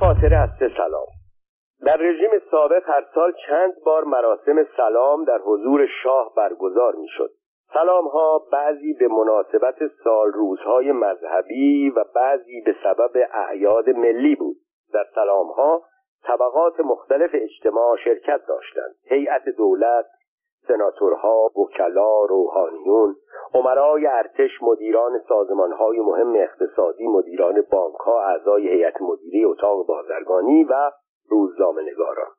خاطره از سه سلام. در رژیم سابق هر سال چند بار مراسم سلام در حضور شاه برگزار می‌شد. سلام ها بعضی به مناسبت سال روزهای مذهبی و بعضی به سبب اعیاد ملی بود. در سلام ها طبقات مختلف اجتماع شرکت داشتند. هیئت دولت سناتورها وکلا روحانیون عمرای ارتش مدیران سازمانهای مهم اقتصادی مدیران بانکها اعضای هیئت مدیره اتاق بازرگانی و روزنامه نگاران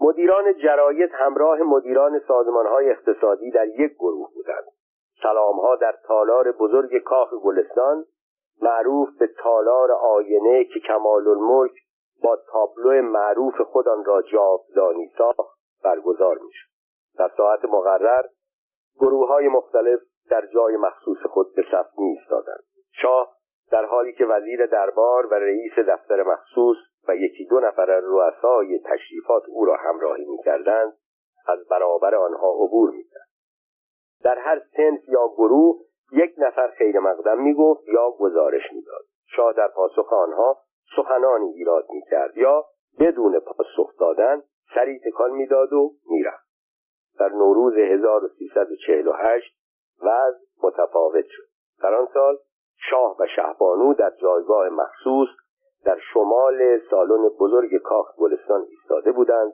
مدیران جراید همراه مدیران سازمانهای اقتصادی در یک گروه بودند. سلامها در تالار بزرگ کاخ گلستان معروف به تالار آینه که کمال الملک با تابلو معروف خودان را جاودانی ساخت برگزار می‌شد. در ساعت مقرر گروه های مختلف در جای مخصوص خود به صف می شاه در حالی که وزیر دربار و رئیس دفتر مخصوص و یکی دو نفر رؤسای تشریفات او را همراهی می‌کردند از برابر آنها عبور می‌کرد. در هر سنف یا گروه یک نفر خیر مقدم می‌گفت یا گزارش می‌داد. شاه در پاسخ آنها سخنانی ایراد می‌کرد یا بدون پاسخ دادن سری تکان می‌داد و می‌رفت. در نوروز 1348 وضع متفاوت شد. در آن سال شاه و شهبانو در جایگاه مخصوص در شمال سالن بزرگ کاخ گلستان ایستاده بودند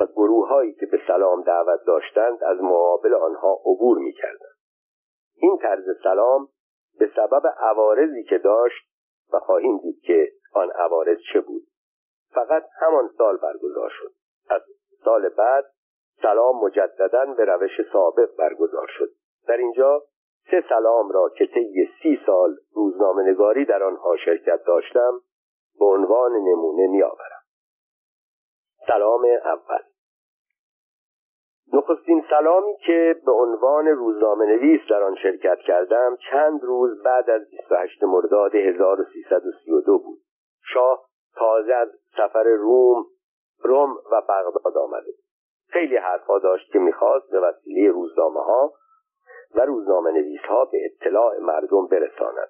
و گروههایی که به سلام دعوت داشتند از مقابل آنها عبور می‌کردند. این طرز سلام به سبب عوارضی که داشت و خواهیم دید که آن عوارض چه بود. فقط همان سال برگزار شد. از سال بعد سلام مجددا به روش سابق برگزار شد. در اینجا سه سلام را که طی سی سال روزنامه نگاری در آنها شرکت داشتم به عنوان نمونه می آورم. سلام اول. نخستین سلامی که به عنوان روزنامه نویس در آن شرکت کردم چند روز بعد از 28 مرداد 1332 بود. شاه تازه از سفر روم روم و بغداد آمده خیلی حرفها داشت که می‌خواست به وسیله روزنامه ها و روزنامه نویس ها به اطلاع مردم برساند.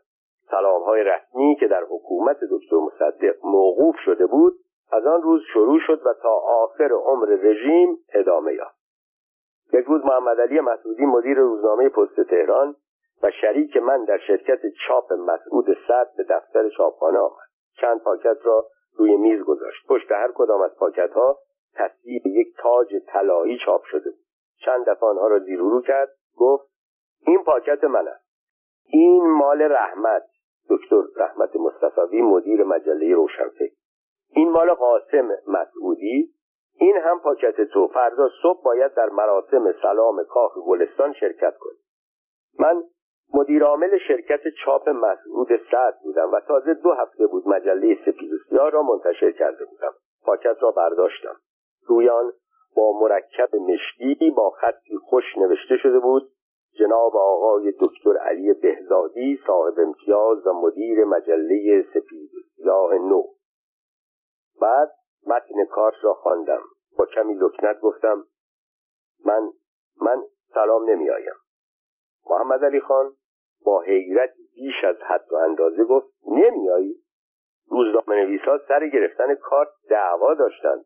سلام های رسمی که در حکومت دکتر مصدق موقوف شده بود از آن روز شروع شد و تا آخر عمر رژیم ادامه یافت. یک روز محمد علی مسعودی مدیر روزنامه پست تهران و شریک من در شرکت چاپ مسعود صد به دفتر چاپخانه آمد. چند پاکت را روی میز گذاشت. پشت هر کدام از پاکت ها تصویر یک تاج طلایی چاپ شده بود. چند دفعه آنها را زیر رو کرد گفت این پاکت من است. این مال رحمت دکتر رحمت مصطفی مدیر مجله روشنفکر. این مال قاسم مسعودی این هم پاکت تو. فردا صبح باید در مراسم سلام کاخ گلستان شرکت کنی. من مدیر عامل شرکت چاپ مسعود سعد بودم و تازه دو هفته بود مجله سپید و را منتشر کرده بودم. پاکت را برداشتم. روی آن با مرکب مشکی با خطی خوش نوشته شده بود جناب آقای دکتر علی بهزادی صاحب امتیاز و مدیر مجله سپید سیاه نو. بعد متن کارت را خواندم. با کمی لکنت گفتم من من سلام نمی آیم محمد علی خان با حیرت بیش از حد و اندازه گفت نمیایی روزنامه نویسا سر گرفتن کارت دعوا داشتند.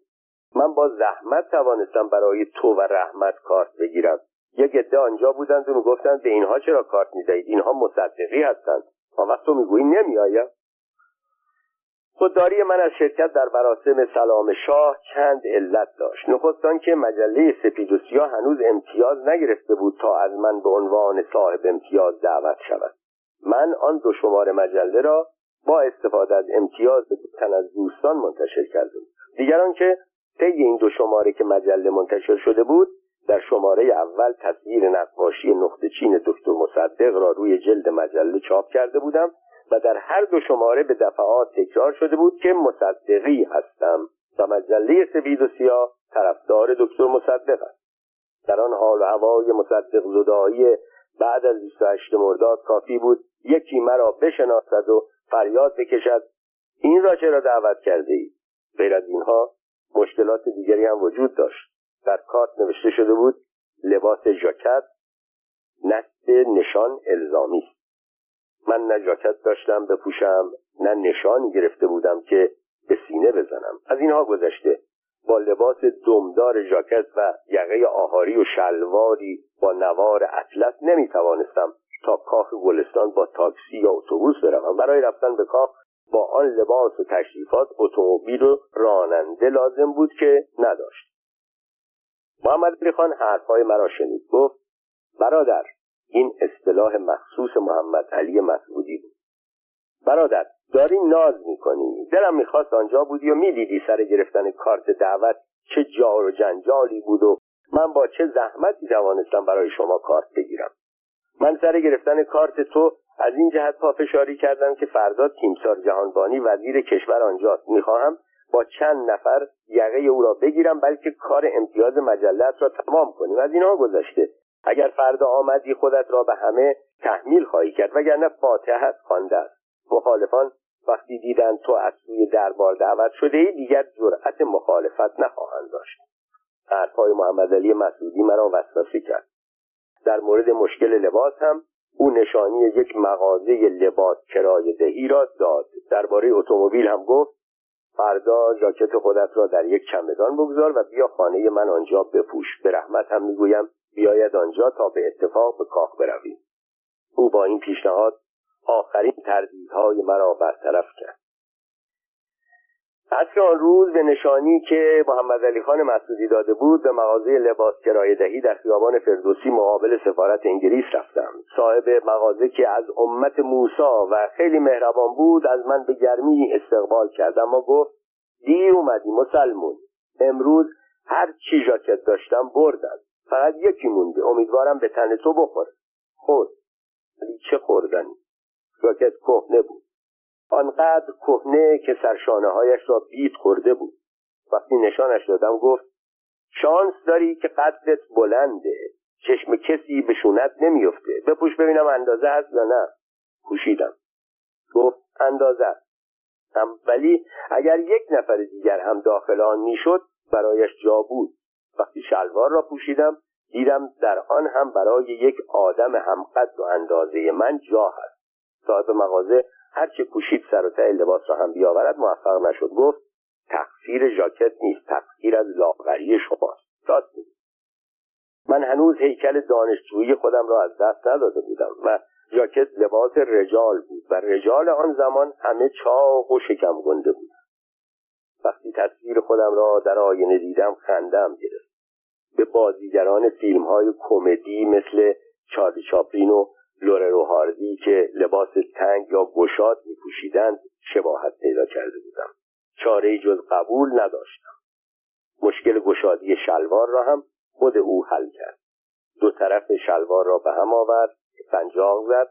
من با زحمت توانستم برای تو و رحمت کارت بگیرم. یک عده آنجا بودند و می‌گفتند به اینها چرا کارت می‌دهید؟ اینها مصدقی هستند. آن وقت تو می‌گویی نمیآیم. خودداری من از شرکت در مراسم سلام شاه چند علت داشت. نخستان که مجله سپید و سیاه هنوز امتیاز نگرفته بود تا از من به عنوان صاحب امتیاز دعوت شود. من آن دو شماره مجله را با استفاده از امتیاز تن از دوستان منتشر بود دیگران که طی این دو شماره که مجله منتشر شده بود در شماره اول تصویر نقاشی نقطه چین دکتر مصدق را روی جلد مجله چاپ کرده بودم و در هر دو شماره به دفعات تکرار شده بود که مصدقی هستم و مجله سفید و سیاه طرفدار دکتر مصدق است در آن حال و هوای مصدق زدایی بعد از 28 مرداد کافی بود یکی مرا بشناسد و فریاد بکشد این را چرا دعوت کرده ای؟ غیر از اینها مشکلات دیگری هم وجود داشت. در کارت نوشته شده بود لباس ژاکت نصب نشان الزامی من نه ژاکت داشتم بپوشم نه نشانی گرفته بودم که به از اینها گذشته. با لباس دمدار ژاکت و یقه آهاری و شلواری با نوار اطلس نمی‌توانستم تا کاخ گلستان با تاکسی یا اتوبوس بروم. برای رفتن به کاخ با آن لباس و تشریفات اتومبیل و راننده لازم بود که نداشت. محمد علی خان حرفهای مرا شنید. گفت برادر این اصطلاح مخصوص محمد علی مسعودی بود. برادر داری ناز می‌کنی؟ دلم می‌خواست آنجا بودی و می‌دیدی سر گرفتن کارت دعوت چه جار و جنجالی بود و من با چه زحمتی توانستم برای شما کارت بگیرم. من سر گرفتن کارت تو از این جهت پافشاری کردم که فردا تیمسار جهانبانی وزیر کشور آنجاست. می‌خواهم با چند نفر یقه او را بگیرم بلکه کار امتیاز مجلت را تمام کنیم. از اینها گذشته. اگر فردا آمدی خودت را به همه تحمیل خواهی کرد وگرنه فاتحت خوانده است. مخالفان وقتی دیدن تو از سوی دربار دعوت شده ای دیگر جرأت مخالفت نخواهند داشت. حرفهای محمد علی مسعودی مرا وسوسه کرد. در مورد مشکل لباس هم او نشانی یک مغازه لباس کرایه دهی را داد. درباره اتومبیل هم گفت فردا ژاکت خودت را در یک چمدان بگذار و بیا خانه من آنجا بپوش. به رحمت هم می‌گویم بیاید آنجا تا به اتفاق به کاخ برویم. او با این پیشنهاد آخرین تردیدهای مرا برطرف کرد. عصر آن روز به نشانی که محمد علی خان مسعودی داده بود به مغازه لباس کرایه دهی در خیابان فردوسی مقابل سفارت انگلیس رفتم. صاحب مغازه که از امت موسا و خیلی مهربان بود از من به گرمی استقبال کرد. اما گفت دیر اومدی مسلمون. امروز هر چی ژاکت داشتم بردن. فقط یکی مونده. امیدوارم به تن تو بخوره. خود ولی چه خوردنی؟ ژاکت کهنه بود. آنقدر کهنه که سرشانه هایش را بیت خورده بود. وقتی نشانش دادم گفت شانس داری که قدرت بلنده. چشم کسی به شونت نمیفته بپوش ببینم اندازه هست یا نه. پوشیدم. گفت اندازه هم ولی اگر یک نفر دیگر هم داخل آن می‌شد برایش جا بود. وقتی شلوار را پوشیدم دیدم در آن هم برای یک آدم همقد و اندازه من جا هست. صاحب مغازه هرچه کوشید سر و ته لباس را هم بیاورد موفق نشد. گفت تقصیر ژاکت نیست تقصیر از لاغری شماست. راست من هنوز هیکل دانشجویی خودم را از دست نداده بودم و ژاکت لباس رجال بود و رجال آن زمان همه چاق و شکم گنده بود. وقتی تصویر خودم را در آینه دیدم خندم گرفت. به بازیگران فیلم های کمدی مثل چارلی چاپلین و لوره روهاردی که لباس تنگ یا گشاد می پوشیدند شباهت پیدا کرده بودم. چاره جز قبول نداشتم. مشکل گشادی شلوار را هم خود او حل کرد. دو طرف شلوار را به هم آورد پنجاه زد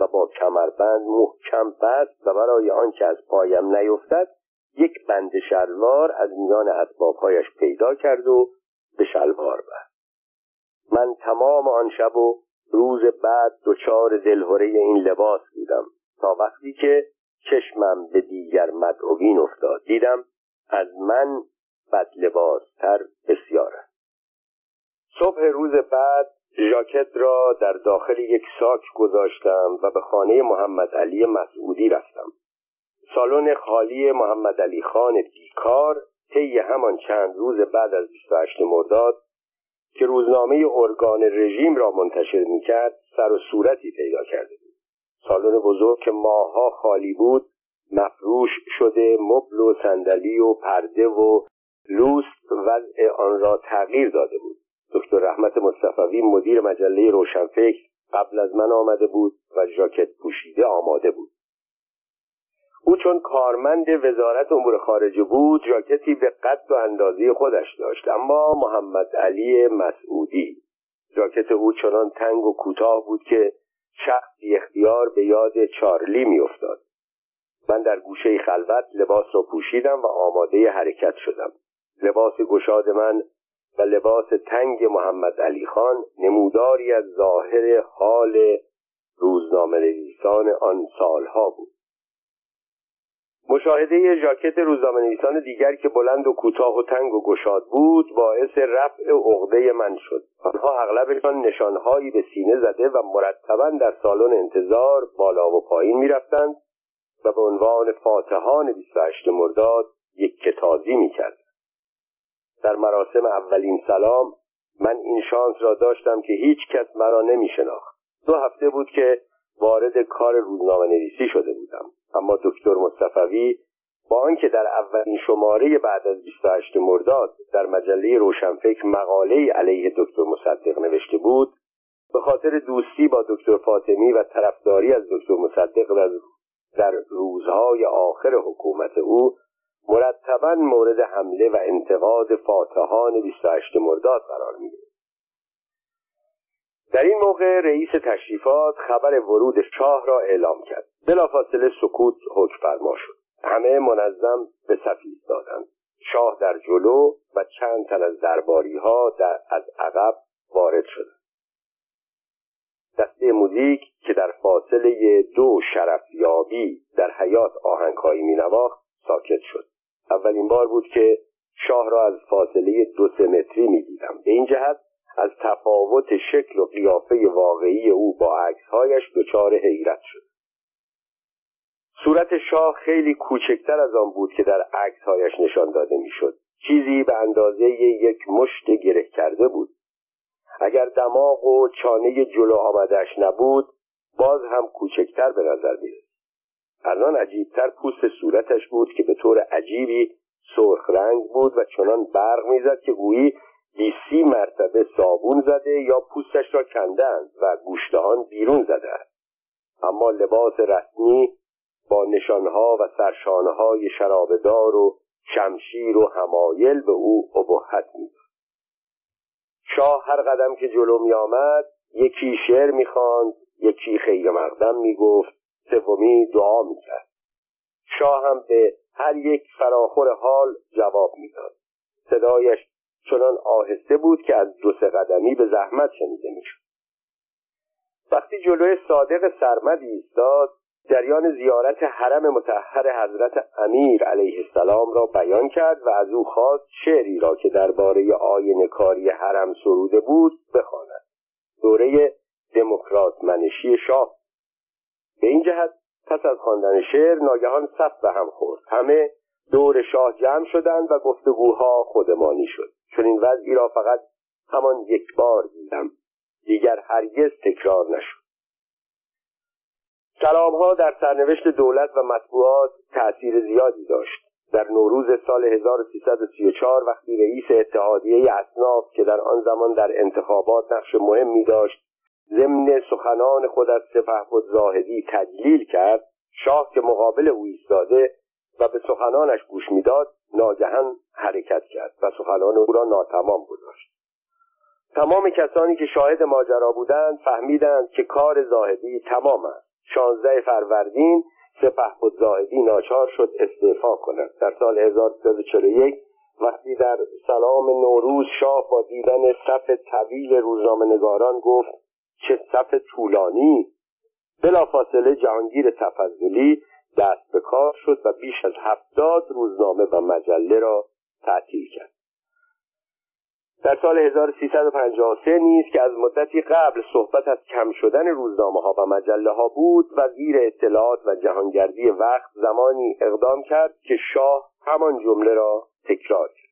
و با کمربند محکم بست و برای آنکه از پایم نیفتد یک بند شلوار از میان اسبابهایش پیدا کرد و به شلوار بست. من تمام آن شب و روز بعد دچار دلهوره این لباس بودم. تا وقتی که چشمم به دیگر مدعوین افتاد دیدم از من بد تر بسیار است. صبح روز بعد ژاکت را در داخل یک ساک گذاشتم و به خانه محمد علی مسعودی رفتم. سالن خالی محمد علی خان بیکار طی همان چند روز بعد از 28 مرداد که روزنامه ارگان رژیم را منتشر می‌کرد سر و صورتی پیدا کرده بود. سالن بزرگ که ماها خالی بود مفروش شده مبل و صندلی و پرده و لوست وضع آن را تغییر داده بود. دکتر رحمت مصطفوی مدیر مجله روشنفکر قبل از من آمده بود و ژاکت پوشیده آماده بود. او چون کارمند وزارت امور خارجه بود جاکتی به قد و اندازه خودش داشت اما محمد علی مسعودی. جاکت او چنان تنگ و کوتاه بود که شخصی اختیار به یاد چارلی میافتاد. من در گوشه خلوت لباس را پوشیدم و آماده حرکت شدم. لباس گشاد من و لباس تنگ محمد علی خان نموداری از ظاهر حال روزنامه نویسان آن سالها بود. مشاهده ژاکت روزنامه نویسان دیگر که بلند و کوتاه و تنگ و گشاد بود باعث رفع عقده من شد. آنها اغلبشان نشانهایی به سینه زده و مرتبا در سالن انتظار بالا و پایین می‌رفتند و به عنوان فاتحان 28 مرداد یک تکه تازی می‌کرد در مراسم اولین سلام من این شانس را داشتم که هیچ کس مرا نمی شناخت دو هفته بود که وارد کار روزنامه نویسی شده بودم. اما دکتر مصطفوی با آنکه در اولین شماره بعد از 28 مرداد در مجله روشنفکر مقاله علیه دکتر مصدق نوشته بود به خاطر دوستی با دکتر فاطمی و طرفداری از دکتر مصدق در روزهای آخر حکومت او مرتبا مورد حمله و انتقاد فاتحان 28 مرداد قرار می‌گیرد در این موقع رئیس تشریفات خبر ورود شاه را اعلام کرد. بلافاصله سکوت حکم فرما شد. همه منظم به صف ایستادند. شاه در جلو و چند تن از درباری ها در از عقب وارد شدند. دسته موزیک که در فاصله دو شرفیابی در حیات آهنگهایی مینواخت ساکت شد. اولین بار بود که شاه را از فاصله دو سه متری می‌دیدم. به این جهت از تفاوت شکل و قیافه واقعی او با عکسهایش دچار حیرت شد. صورت شاه خیلی کوچکتر از آن بود که در عکسهایش نشان داده می‌شد. چیزی به اندازه یک مشت گره کرده بود. اگر دماغ و چانه جلو آمدش نبود باز هم کوچکتر به نظر می‌رسید. الان عجیبتر پوست صورتش بود که به طور عجیبی سرخ رنگ بود و چنان برق می‌زد که گویی بیسی مرتبه صابون زده یا پوستش را کندند و گوشتهان بیرون زده اما لباس رسمی با نشانها و سرشانهای شرابدار و شمشیر و همایل به او ابهت می‌داد. شاه هر قدم که جلو می آمد یکی شعر می‌خواند یکی خیر مقدم می‌گفت سومی دعا می‌کرد. شاه هم به هر یک فراخور حال جواب می‌داد. صدایش چنان آهسته بود که از دو سه قدمی به زحمت شنیده می‌شد. وقتی جلوی صادق سرمد ایستاد جریان زیارت حرم متحر حضرت امیر علیه السلام را بیان کرد و از او خواست شعری را که درباره آینه کاری حرم سروده بود بخواند. دوره دموکرات منشی شاه. به این جهت پس از خواندن شعر ناگهان صف به هم خورد. همه دور شاه جمع شدند و گفتگوها خودمانی شد. چون این وضعی را فقط همان یک بار دیدم. دیگر هرگز تکرار نشد. کلام ها در سرنوشت دولت و مطبوعات تأثیر زیادی داشت. در نوروز سال 1334 وقتی رئیس اتحادیه اصناف که در آن زمان در انتخابات نقش مهمی داشت ضمن سخنان خود از سپهبد زاهدی تجلیل کرد شاه که مقابل او ایستاده و به سخنانش گوش می‌داد ناگهان حرکت کرد و سخنان او را ناتمام گذاشت. تمام کسانی که شاهد ماجرا بودند فهمیدند که کار زاهدی تمام است. شانزده فروردین سپهبد زاهدی ناچار شد استعفا کند. در سال 1341 وقتی در سلام نوروز شاه با دیدن صف طویل روزنامه نگاران گفت چه صف طولانی بلافاصله جهانگیر تفضلی دست به کار شد و بیش از هفتاد روزنامه و مجله را تعطیل کرد. در سال 1353 نیز که از مدتی قبل صحبت از کم شدن روزنامه ها و مجله ها بود وزیر اطلاعات و جهانگردی وقت زمانی اقدام کرد که شاه همان جمله را تکرار کرد.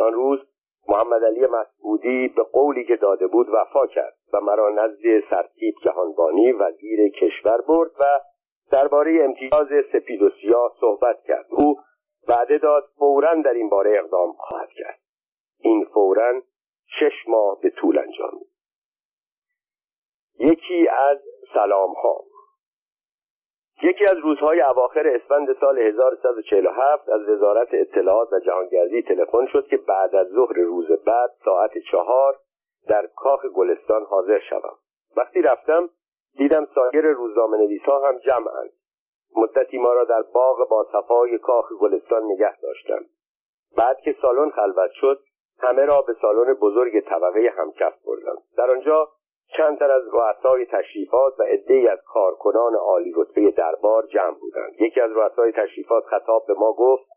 آن روز محمد علی مسعودی به قولی که داده بود وفا کرد و مرا نزد سرتیب جهانبانی وزیر کشور برد و درباره امتیاز سپید و سیاه صحبت کرد. او وعده داد فورا در این باره اقدام خواهد کرد. این فورا شش ماه به طول انجام یکی از سلام ها یکی از روزهای اواخر اسفند سال 1147 از وزارت اطلاعات و جهانگردی تلفن شد که بعد از ظهر روز بعد ساعت چهار در کاخ گلستان حاضر شوم. وقتی رفتم دیدم سایر روزنامه نویس ها هم جمعند مدتی ما را در باغ با صفای کاخ گلستان نگه داشتند. بعد که سالن خلوت شد همه را به سالن بزرگ طبقه همکف بردم. در آنجا چند تن از رؤسای تشریفات و عدهای از کارکنان عالی رتبه دربار جمع بودند. یکی از رؤسای تشریفات خطاب به ما گفت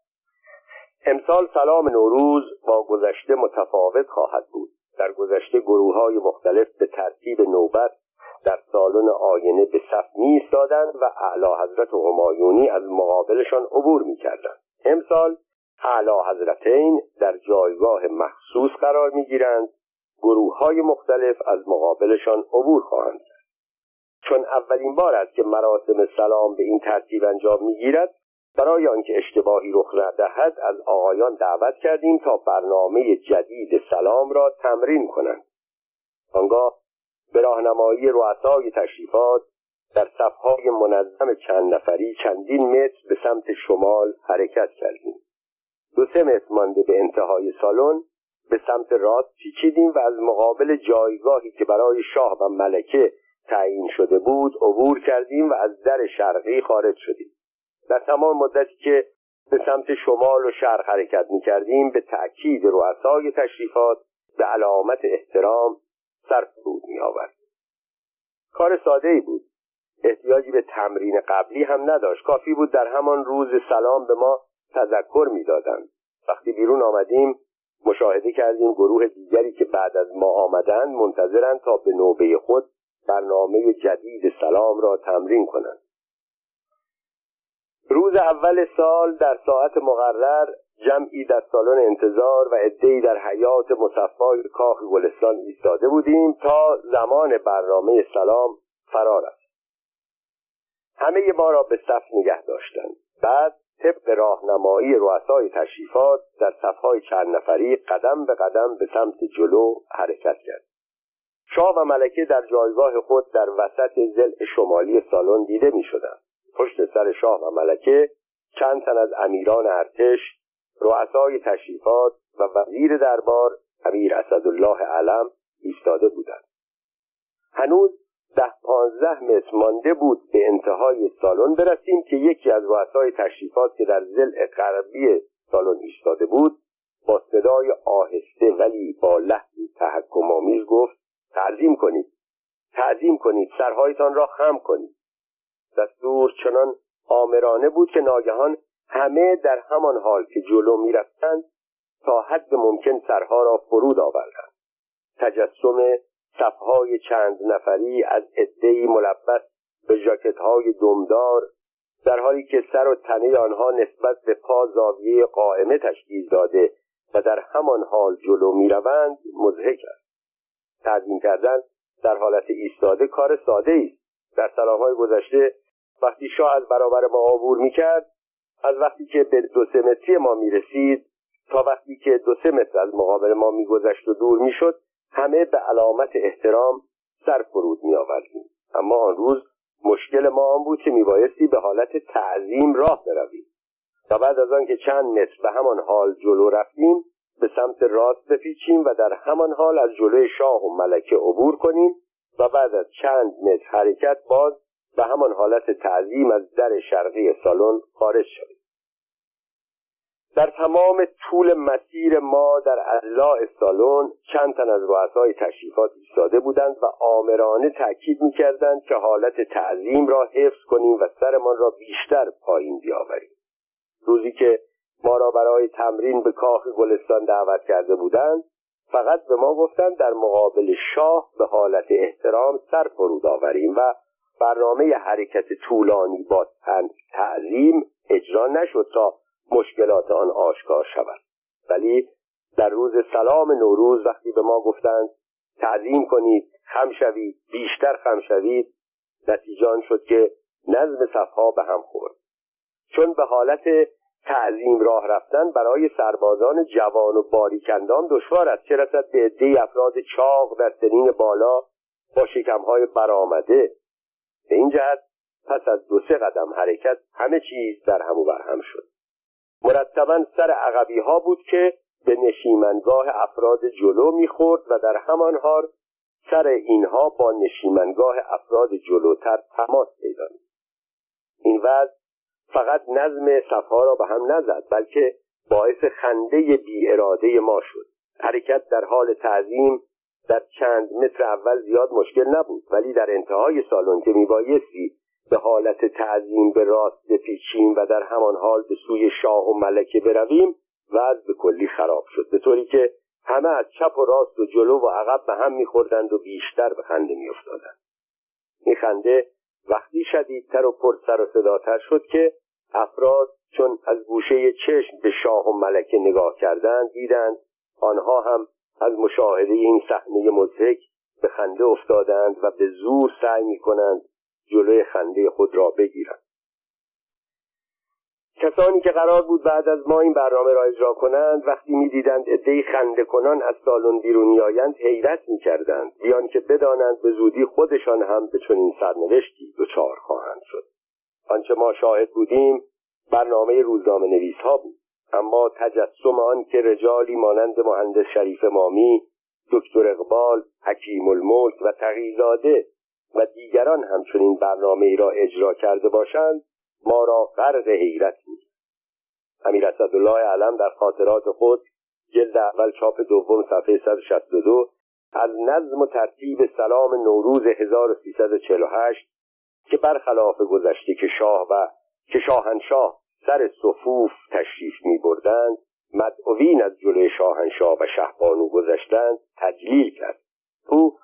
امسال سلام نوروز با گذشته متفاوت خواهد بود. در گذشته گروه های مختلف به ترتیب نوبت در سالن آینه به صف می و اعلی حضرت همایونی از مقابلشان عبور می کردند امسال اعلی حضرتین در جایگاه مخصوص قرار می‌گیرند. گروه های مختلف از مقابلشان عبور خواهند چون اولین بار است که مراسم سلام به این ترتیب انجام می‌گیرد برای آنکه اشتباهی رخ ندهد از آقایان دعوت کردیم تا برنامه جدید سلام را تمرین کنند. آنگاه به راهنمایی رؤسای تشریفات در صفهای منظم چند نفری چندین متر به سمت شمال حرکت کردیم. دو سه متر مانده به انتهای سالن به سمت راست پیچیدیم و از مقابل جایگاهی که برای شاه و ملکه تعیین شده بود عبور کردیم و از در شرقی خارج شدیم. در تمام مدتی که به سمت شمال و شرق حرکت می کردیم به تأکید رؤسای تشریفات به علامت احترام سر فرود می آورد. کار ساده ای بود. احتیاجی به تمرین قبلی هم نداشت. کافی بود در همان روز سلام به ما تذکر می‌دادند. وقتی بیرون آمدیم مشاهده کردیم گروه دیگری که بعد از ما آمدند منتظرند تا به نوبه خود برنامه جدید سلام را تمرین کنند. روز اول سال در ساعت مقرر جمعی در سالن انتظار و عدهای در حیات مصفای کاخ گلستان ایستاده بودیم تا زمان برنامه سلام فرار است. همه ما را به صف نگه داشتند. بعد طبق راهنمایی رؤسای تشریفات در صفهای چند نفری قدم به قدم به سمت جلو حرکت کرد. شاه و ملکه در جایگاه خود در وسط زل شمالی سالن دیده می شدند پشت سر شاه و ملکه چند تن از امیران ارتش رؤسای تشریفات و وزیر دربار امیر اسدالله علم ایستاده بودند. هنوز ده پانزده متر مانده بود به انتهای سالن برسیم که یکی از رؤسای تشریفات که در زل غربی سالن ایستاده بود با صدای آهسته ولی با لحظی تحکم آمیز گفت تعظیم کنید تعظیم کنید سرهایتان را خم کنید. دستور چنان آمرانه بود که ناگهان همه در همان حال که جلو می‌رفتند تا حد ممکن سرها را فرود آوردند. تجسم صفهای چند نفری از عدهای ملبس به ژاکتهای دمدار در حالی که سر و تنه آنها نسبت به پا زاویه قائمه تشکیل داده و در همان حال جلو می‌روند مضحک است تعظیم کردن در حالت ایستاده کار ساده است. در سلامهای گذشته وقتی شاه از برابر ما عبور می‌کرد از وقتی که به دو سه متری ما می‌رسید تا وقتی که دو سه متر از مقابل ما میگذشت و دور می‌شد همه به علامت احترام سر فرود می آوردیم اما آن روز مشکل ما آن بود که میبایستی به حالت تعظیم راه برویم. و بعد از آنکه چند متر به همان حال جلو رفتیم به سمت راست بپیچیم و در همان حال از جلوی شاه و ملکه عبور کنیم و بعد از چند متر حرکت باز به همان حالت تعظیم از در شرقی سالن خارج شویم در تمام طول مسیر ما در اضلاع سالن چند تن از رؤسای تشریفات ایستاده بودند و آمرانه تاکید می‌کردند که حالت تعظیم را حفظ کنیم و سرمان را بیشتر پایین بیاوریم. روزی که ما را برای تمرین به کاخ گلستان دعوت کرده بودند فقط به ما گفتند در مقابل شاه به حالت احترام سر فرود آوریم و برنامه حرکت طولانی با تعظیم اجرا نشد تا مشکلات آن آشکار شود. ولی در روز سلام نوروز وقتی به ما گفتند تعظیم کنید خم شوید بیشتر خم شوید. نتیجه آن شد که نظم صفها به هم خورد. چون به حالت تعظیم راه رفتن برای سربازان جوان و باریکندان دشوار است چه رسد به عده افراد چاق در سنین بالا با شکمهای برآمده به این جهت پس از دو سه قدم حرکت همه چیز در هم و هم شد. مرتبا سر عقبی ها بود که به نشیمنگاه افراد جلو می‌خورد و در همان حال سر اینها با نشیمنگاه افراد جلوتر تماس پیدا این وضع فقط نظم صفها را به هم نزد بلکه باعث خنده بی اراده ما شد. حرکت در حال تعظیم در چند متر اول زیاد مشکل نبود ولی در انتهای سالن که میبایستی به حالت تعظیم به راست بپیچیم و در همان حال به سوی شاه و ملکه برویم وضع به کلی خراب شد. به طوری که همه از چپ و راست و جلو و عقب به هم میخوردند و بیشتر به خنده میافتادند. این خنده وقتی شدیدتر و پر سر و صداتر شد که افراد چون از گوشه چشم به شاه و ملکه نگاه کردند دیدند آنها هم از مشاهده این صحنه مضحک به خنده افتادند و به زور سعی می کنند جلوی خنده خود را بگیرند. کسانی که قرار بود بعد از ما این برنامه را اجرا کنند وقتی می‌دیدند عدهای خنده کنان از سالن بیرون میآیند حیرت می‌کردند. بیان که بدانند به زودی خودشان هم به چنین سرنوشتی دچار خواهند شد. آنچه ما شاهد بودیم برنامه روزنامه نویس ها بود. اما تجسم آن که رجالی مانند مهندس شریف مامی دکتر اقبال حکیم الملک و تقیزاده و دیگران همچنین برنامه ای را اجرا کرده باشند ما را غرق حیرت می امیر اسدالله علم در خاطرات خود جلد اول چاپ دوم صفحه 162 از نظم و ترتیب سلام نوروز 1348 که برخلاف گذشته که شاه و که شاهنشاه سر صفوف تشریف می بردند مدعوین از جلوی شاهنشاه و شهبانو گذشتند تجلیل کرد. او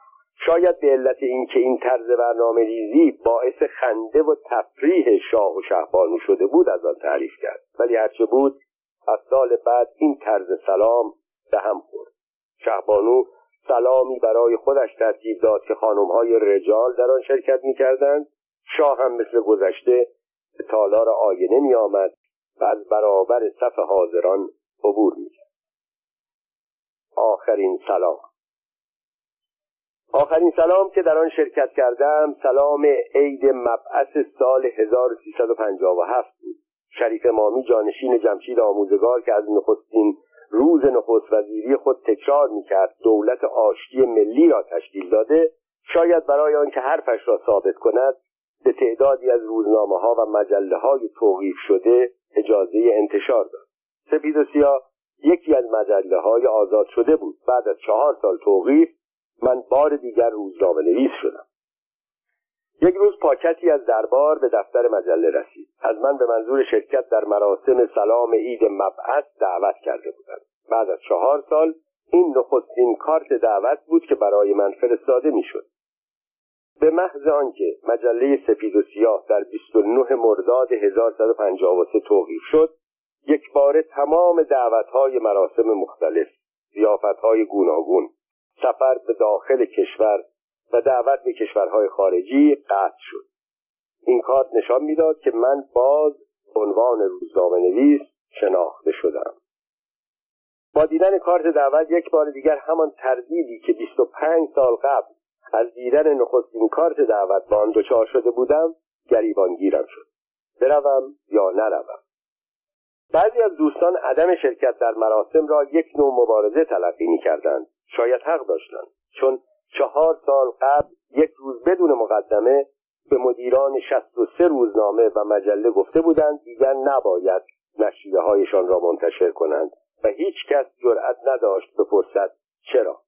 شاید به علت اینکه این طرز برنامه ریزی باعث خنده و تفریح شاه و شهبانو شده بود از آن تعریف کرد. ولی هرچه بود از سال بعد این طرز سلام به هم خورد. شهبانو سلامی برای خودش ترتیب داد که خانمهای رجال در آن شرکت می‌کردند. شاه هم مثل گذشته به تالار آینه می آمد و از برابر صف حاضران عبور می آخرین سلام. آخرین سلام که در آن شرکت کردم سلام عید مبعث سال 1357 بود. شریف مامی جانشین جمشید آموزگار که از نخستین روز نخست وزیری خود تکرار می‌کرد دولت آشتی ملی را تشکیل داده شاید برای آنکه حرفش را ثابت کند به تعدادی از روزنامه ها و مجله های توقیف شده اجازه انتشار داد. سپید و سیاه یکی از مجله های آزاد شده بود. بعد از چهار سال توقیف من بار دیگر روزنامه نویس شدم. یک روز پاکتی از دربار به دفتر مجله رسید. از من به منظور شرکت در مراسم سلام عید مبعث دعوت کرده بودند. بعد از چهار سال این نخستین کارت دعوت بود که برای من فرستاده می‌شد. به محض آنکه مجله سفید و سیاه در 29 مرداد 1153 توقیف شد یک بار تمام دعوتهای مراسم مختلف زیافتهای گوناگون سفر به داخل کشور و دعوت به کشورهای خارجی قطع شد. این کارت نشان می‌داد که من باز عنوان روزنامه نویس شناخته شدم. با دیدن کارت دعوت یک بار دیگر همان تردیدی که 25 سال قبل از دیدن نخستین کارت دعوت با آن دچار شده بودم گریبانگیرم شد. بروم یا نروم. بعضی از دوستان عدم شرکت در مراسم را یک نوع مبارزه تلقی می کردند شاید حق داشتند چون چهار سال قبل یک روز بدون مقدمه به مدیران 63 روزنامه و مجله گفته بودند دیگر نباید نشریه هایشان را منتشر کنند و هیچ کس جرأت نداشت بپرسد چرا.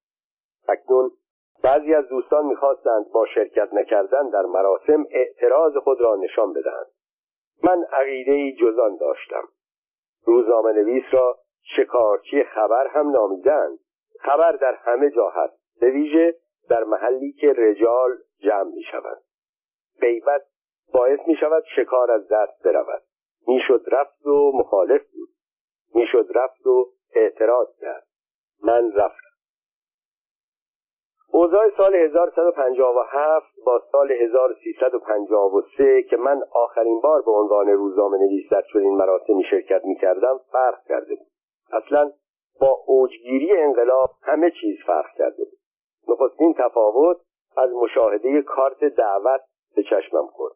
اکنون بعضی از دوستان می‌خواستند با شرکت نکردن در مراسم اعتراض خود را نشان بدهند. من عقیده جزان داشتم. روزنامه نویس را شکارچی خبر هم نامیدند. خبر در همه جا هست. به ویژه در محلی که رجال جمع می شود غیبت باعث می شود شکار از دست برود. می‌شد رفت و مخالف بود. می‌شد رفت و اعتراض کرد. من رفتم. اوضاع سال 1157 با سال 1353 که من آخرین بار به عنوان روزنامه نویس در چنین مراسمی شرکت می کردم فرق کرده بود. اصلا با اوجگیری انقلاب همه چیز فرق کرده بود. نخستین تفاوت از مشاهده کارت دعوت به چشمم خورد.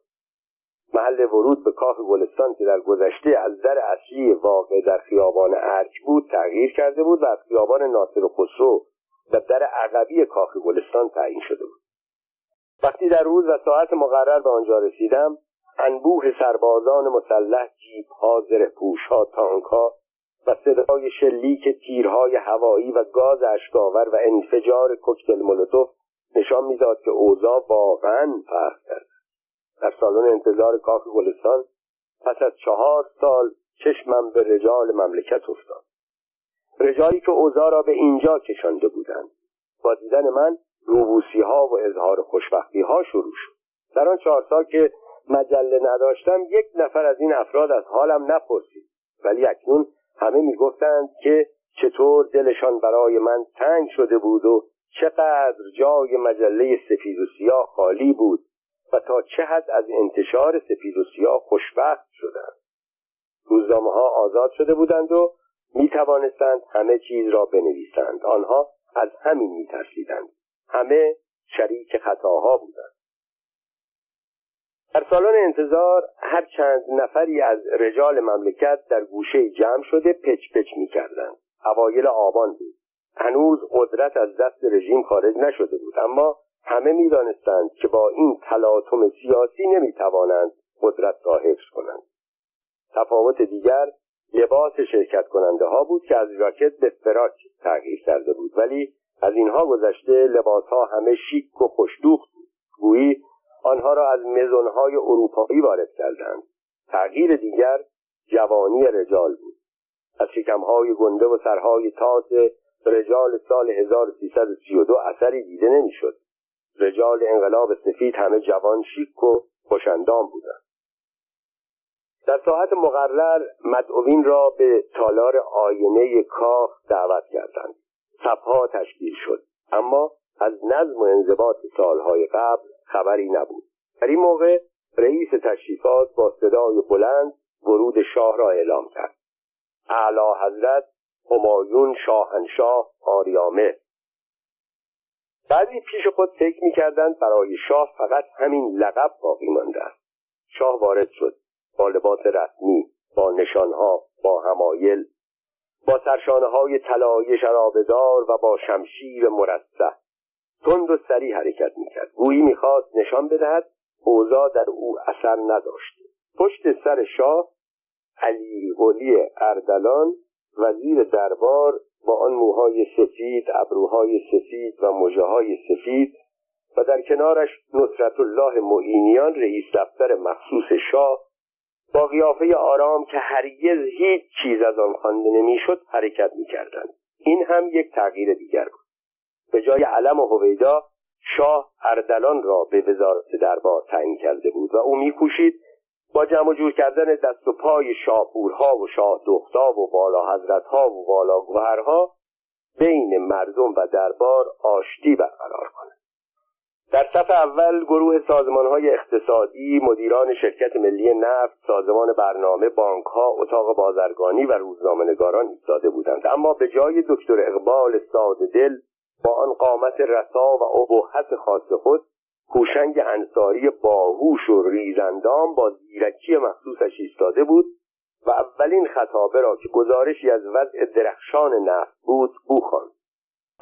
محل ورود به کاخ گلستان که در گذشته از در اصلی واقع در خیابان ارک بود تغییر کرده بود و از خیابان ناصر خسرو و در عقبی کاخ گلستان تعیین شده بود. وقتی در روز و ساعت مقرر به آنجا رسیدم انبوه سربازان مسلح جیبها زرهپوشها تانکها و صدای شلیک تیرهای هوایی و گاز اشکاور و انفجار کوکتل مولوتوف نشان می‌داد که اوضاع واقعا فرق کرد. در سالن انتظار کاخ گلستان پس از چهار سال چشمم به رجال مملکت افتاد. رجالی که اوضاع را به اینجا کشانده بودند. با دیدن من روبوسی ها و اظهار خوشبختی ها شروع شد. در آن چهار سال که مجله نداشتم یک نفر از این افراد از حالم نپرسید. ولی اکنون همه می‌گفتند که چطور دلشان برای من تنگ شده بود و چقدر جای مجله سفید و سیاه خالی بود و تا چه حد از انتشار سفید و سیاه خوشبخت شدند روزنامه ها آزاد شده بودند و می توانستند همه چیز را بنویسند. آنها از همین می ترسیدند همه شریک خطاها بودند. در سالن انتظار هر چند نفری از رجال مملکت در گوشه جمع شده پچ پچ می کردند اوایل آبان بود. هنوز قدرت از دست رژیم خارج نشده بود. اما همه می‌دانستند که با این تلاطم سیاسی نمی‌توانند قدرت را حفظ کنند. تفاوت دیگر لباس شرکت کننده ها بود که از ژاکت به فراک تغییر کرده بود. ولی از اینها گذشته لباس ها همه شیک و خوشدوخت بود. گویی آنها را از مزونهای اروپایی وارد کردند. تغییر دیگر جوانی رجال بود. از شکمهای گنده و سرهای تاز رجال سال 1332 اثری دیده نمی‌شد. رجال انقلاب سفید همه جوان شیک و خوشندام بودند. در ساعت مقرر مدعوین را به تالار آینه کاخ دعوت کردند. صفها تشکیل شد. اما از نظم و انضباط سالهای قبل خبری نبود. در این موقع رئیس تشریفات با صدای بلند ورود شاه را اعلام کرد. اعلی حضرت همایون شاهنشاه آریامه. بعضی پیش خود فکر می‌کردند برای شاه فقط همین لقب باقی مانده است. شاه وارد شد. با لباس رسمی با نشانها با همایل با سرشانه های طلایی شرابدار و با شمشیر مرصع. تند و سریع حرکت می‌کرد. گویی می‌خواست نشان بدهد اوضاع در او اثر نداشته پشت سر شاه علی ولی اردلان وزیر دربار با آن موهای سفید ابروهای سفید و مژههای سفید و در کنارش نصرت الله معینیان رئیس دفتر مخصوص شاه با قیافه آرام که هرگز هیچ چیز از آن خوانده نمی‌شد حرکت می‌کردند. این هم یک تغییر دیگر بود. به جای علم و هویدا شاه اردلان را به وزارت دربار تعیین کرده بود و او میکوشید با جمع جور کردن دست و پای شاپورها و شاه دختاب و بالا حضرتها و بالا گوهرها بین مردم و دربار آشتی برقرار کند. در صف اول گروه سازمان های اقتصادی مدیران شرکت ملی نفت سازمان برنامه بانک ها اتاق بازرگانی و روزنامهنگاران ایستاده بودند. اما به جای دکتر اقبال ساده دل با آن قامت رسا و ابهت خاص خود هوشنگ انصاری باهوش و ریزندام با زیرکی مخصوصش ایستاده بود و اولین خطابه را که گزارشی از وضع درخشان نفت بود او خواند.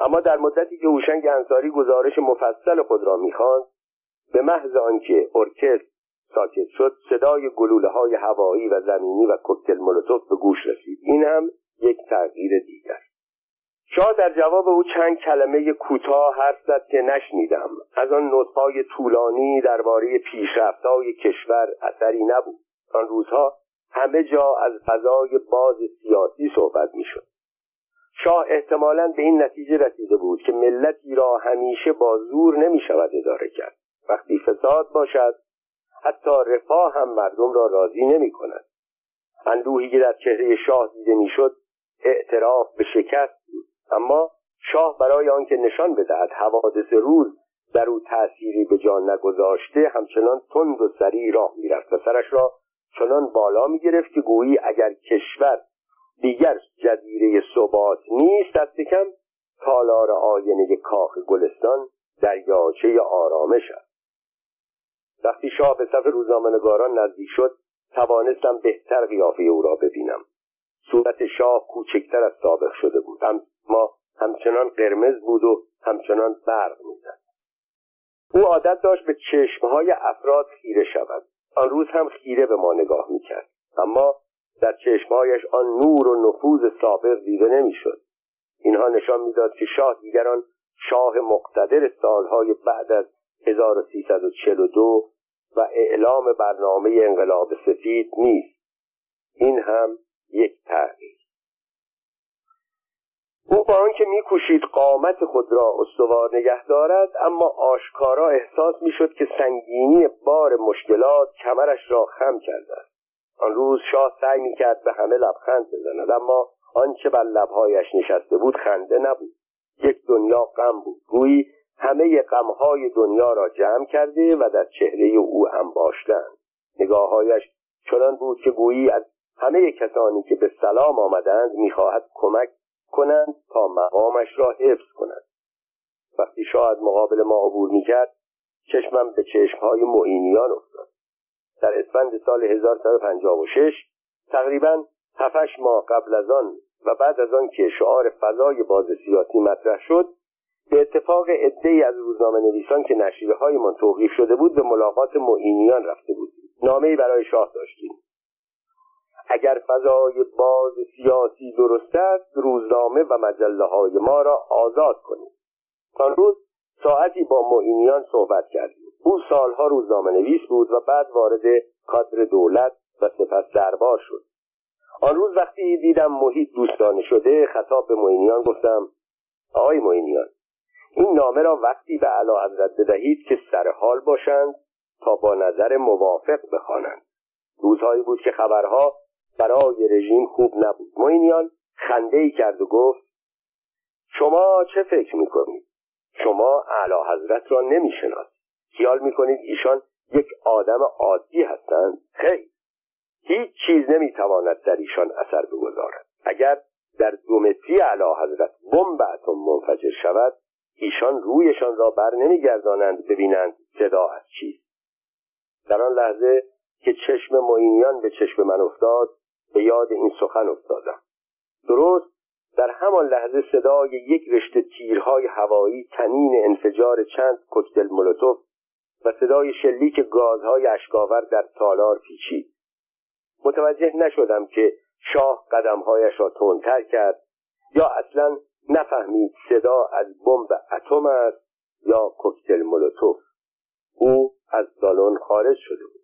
اما در مدتی که هوشنگ انصاری گزارش مفصل خود را می‌خواند به محض آنکه ارکستر ساکت شد صدای گلوله های هوایی و زمینی و کوکتل مولوتوف به گوش رسید. این هم یک تغییر دیگر. شاه در جواب او چند کلمه کوتاه حرف زد که نشنیدم. از آن نطقهای طولانی درباره پیشرفتهای کشور اثری نبود. آن روزها همه جا از فضای باز سیاسی صحبت می‌شد. شاه احتمالا به این نتیجه رسیده بود که ملتی را همیشه با زور نمی شود اداره کرد. وقتی فساد باشد حتی رفاه هم مردم را راضی نمی کند اندوهی که در چهره شاه دیده می‌شد اعتراف به شکست بود. اما شاه برای آنکه نشان بدهد حوادث روز در او تأثیری به جان نگذاشته همچنان تند و سریع راه می‌رفت و سرش را چنان بالا می‌گرفت که گویی اگر کشور دیگر جزیره ثبات نیست دست کم تالار آینه کاخ گلستان دریاچه آرامش است. وقتی شاه به صف روزنامهنگاران نزدیک شد توانستم بهتر قیافه او را ببینم. صورت شاه کوچکتر از سابق شده بود اما همچنان قرمز بود و همچنان برق می‌زد. او عادت داشت به چشمهای افراد خیره شود. آن روز هم خیره به ما نگاه می‌کرد. اما در چشمهایش آن نور و نفوذ سابق دیده نمی‌شد. اینها نشان می‌داد که شاه دیگران شاه مقتدر سالهای بعد از 1342 و اعلام برنامه انقلاب سفید نیست. این هم یک تغییر. او با آنکه میکوشید قامت خود را استوار نگه دارد اما آشکارا احساس می‌شد که سنگینی بار مشکلات کمرش را خم کرده است. آن روز شاه سعی می‌کرد به همه لبخند بزند اما آنچه بر لبهایش نشسته بود خنده نبود. یک دنیا غم بود. گویی همه غمهای دنیا را جمع کرده و در چهره او هم باشتند. نگاههایش چنان بود که گویی از همه کسانی که به سلام آمدند می‌خواهد کمک کنند تا مقامش را حفظ کند. وقتی شاه از مقابل ما عبور می‌کرد چشمم به چشمهای معینیان افتاد. در اسفند سال 1156 تقریبا هفتش ماه قبل از آن و بعد از آن که شعار فضای باز سیاسی مطرح شد به اتفاق عدهای از روزنامه نویسان که نشریه های من توقیف شده بود به ملاقات معینیان رفته بود. نامه برای شاه داشتیم. اگر فضای باز سیاسی درست است روزنامه و مجله های ما را آزاد کنید. آن روز ساعتی با معینیان صحبت کردیم. او سالها روزنامه نویس بود و بعد وارد کادر دولت و سپس دربار شد. آن روز وقتی دیدم محیط دوستانه شده خطاب به معینیان گفتم آقای معینیان این نامه را وقتی به علا حضرت بدهید که سر حال باشند تا با نظر موافق بخوانند. روزهایی بود که خبرها برای رژیم خوب نبود. معینیان خنده ای کرد و گفت شما چه فکر می‌کنید؟ شما اعلی حضرت را نمی‌شناسید. خیال می‌کنید ایشان یک آدم عادی هستند؟ خیر. هیچ چیز نمی‌تواند در ایشان اثر بگذارد. اگر در دو متری اعلی حضرت بمب اتم منفجر شود ایشان رویشان را بر نمیگردانند ببینند صدا از چیست. در آن لحظه که چشم معینیان به چشم من افتاد به یاد این سخن افتادم. درست در همان لحظه صدای یک رشته تیرهای هوایی تنین انفجار چند کوکتل مولوتوف و صدای شلیک گازهای اشکاور در تالار پیچید. متوجه نشدم که شاه قدمهایش را تندتر کرد یا اصلا نفهمید صدا از بمب اتم است یا کوکتل مولوتوف. او از سالن خارج شده بود.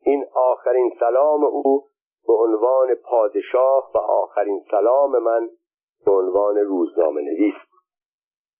این آخرین سلام او به عنوان پادشاه و آخرین سلام من به عنوان روزنامه نویس